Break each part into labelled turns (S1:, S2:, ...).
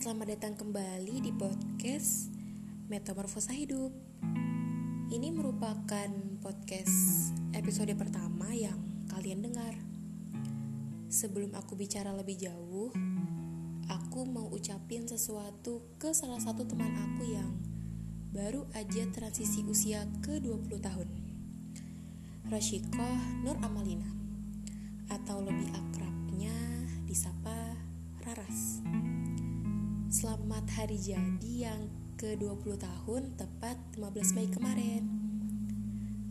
S1: Selamat datang kembali di podcast Metamorfosa Hidup. Ini merupakan podcast episode pertama yang kalian dengar. Sebelum aku bicara lebih jauh, aku mau ucapin sesuatu ke salah satu teman aku yang baru aja transisi usia ke 20 tahun. Rashikoh Nur Amalina atau lebih akrabnya disapa Raras. Selamat hari jadi yang ke-20 tahun tepat 15 Mei kemarin.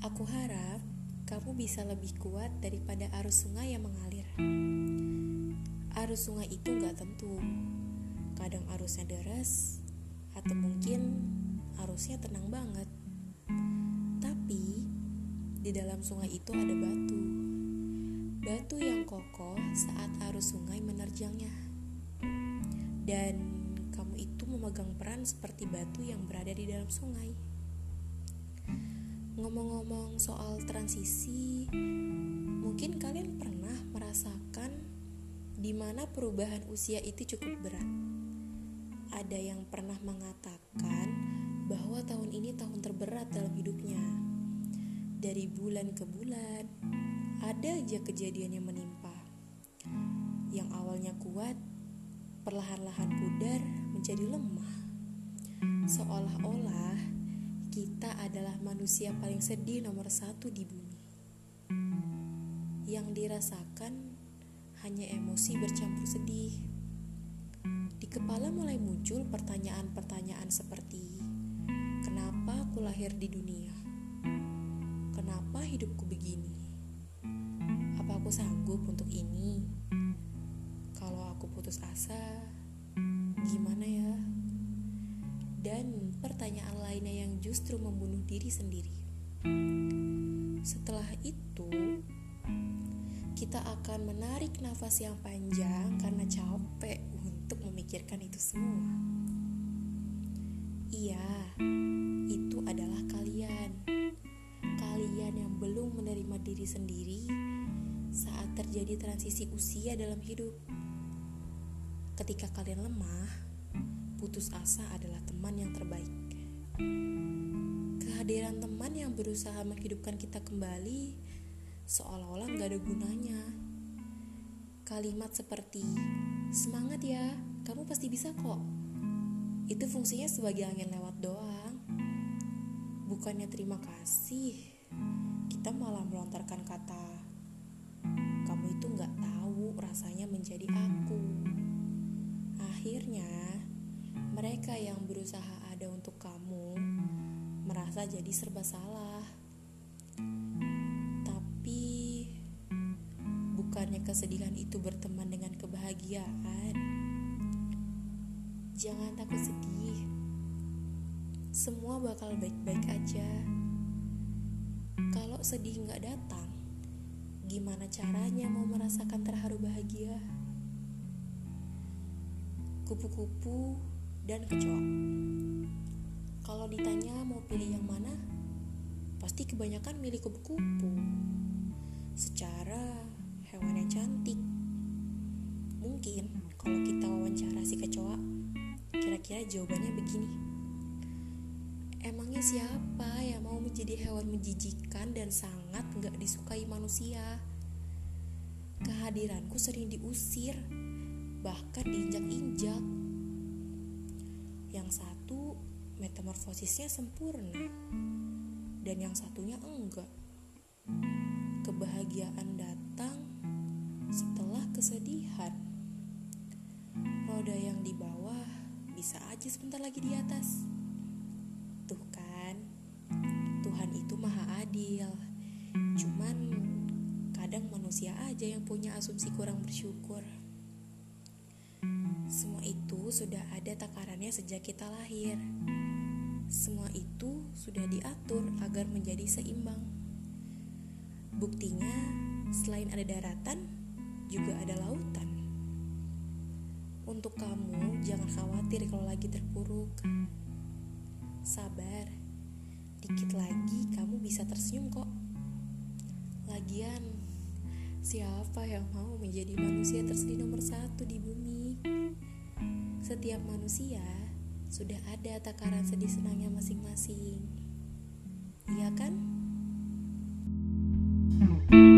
S1: Aku harap kamu bisa lebih kuat daripada arus sungai yang mengalir. Arus sungai itu nggak tentu. Kadang arusnya deras, atau mungkin arusnya tenang banget. Tapi di dalam sungai itu ada batu. Batu yang kokoh saat arus sungai menerjangnya. Dan memegang peran seperti batu yang berada di dalam sungai. Ngomong-ngomong soal transisi, mungkin kalian pernah merasakan di mana perubahan usia itu cukup berat. Ada yang pernah mengatakan bahwa tahun ini tahun terberat dalam hidupnya. Dari bulan ke bulan, ada aja kejadian yang menimpa. Yang awalnya kuat, perlahan-lahan pudar menjadi lemah. Seolah-olah kita adalah manusia paling sedih nomor satu di bumi. Yang dirasakan hanya emosi bercampur sedih. Di kepala mulai muncul pertanyaan-pertanyaan seperti Kenapa aku lahir di dunia? Kenapa hidupku begini? Apa aku sanggup untuk ini? Kalau aku putus asa, gimana ya? Dan pertanyaan lainnya yang justru membunuh diri sendiri. Setelah itu, kita akan menarik nafas yang panjang karena capek untuk memikirkan itu semua. Iya, itu adalah kalian. Kalian yang belum menerima diri sendiri saat terjadi transisi usia dalam hidup. Ketika kalian lemah, putus asa adalah teman yang terbaik. Kehadiran teman yang berusaha menghidupkan kita kembali seolah-olah nggak ada gunanya. Kalimat seperti "semangat ya, kamu pasti bisa kok." Itu fungsinya sebagai angin lewat doang. Bukannya terima kasih, mereka yang berusaha ada untuk kamu merasa jadi serba salah. Tapi, bukannya kesedihan itu berteman dengan kebahagiaan. Jangan takut sedih. Semua bakal baik-baik aja. Kalau sedih nggak datang, gimana caranya mau merasakan terharu bahagia? Kupu-kupu dan kecoa. Kalau ditanya mau pilih yang mana, pasti kebanyakan milih kupu-kupu. Secara hewan yang cantik. Mungkin kalau kita wawancara si kecoa, kira-kira jawabannya begini. Emangnya siapa yang mau menjadi hewan menjijikan dan sangat gak disukai manusia? Kehadiranku sering diusir, bahkan diinjak-injak. Yang satu metamorfosisnya sempurna, dan yang satunya enggak. Kebahagiaan datang setelah kesedihan. Roda yang di bawah bisa aja sebentar lagi di atas. Tuh kan, Tuhan itu maha adil. Cuman kadang manusia aja yang punya asumsi kurang bersyukur. Semua itu sudah ada takarannya sejak kita lahir. Semua itu sudah diatur agar menjadi seimbang. Buktinya, selain ada daratan, juga ada lautan. Untuk kamu, jangan khawatir kalau lagi terpuruk. Sabar, dikit lagi kamu bisa tersenyum kok. Lagian, Siapa yang mau menjadi manusia tersedih nomor satu di bumi? Setiap manusia sudah ada takaran sedih senangnya masing-masing. Iya kan? Hmm.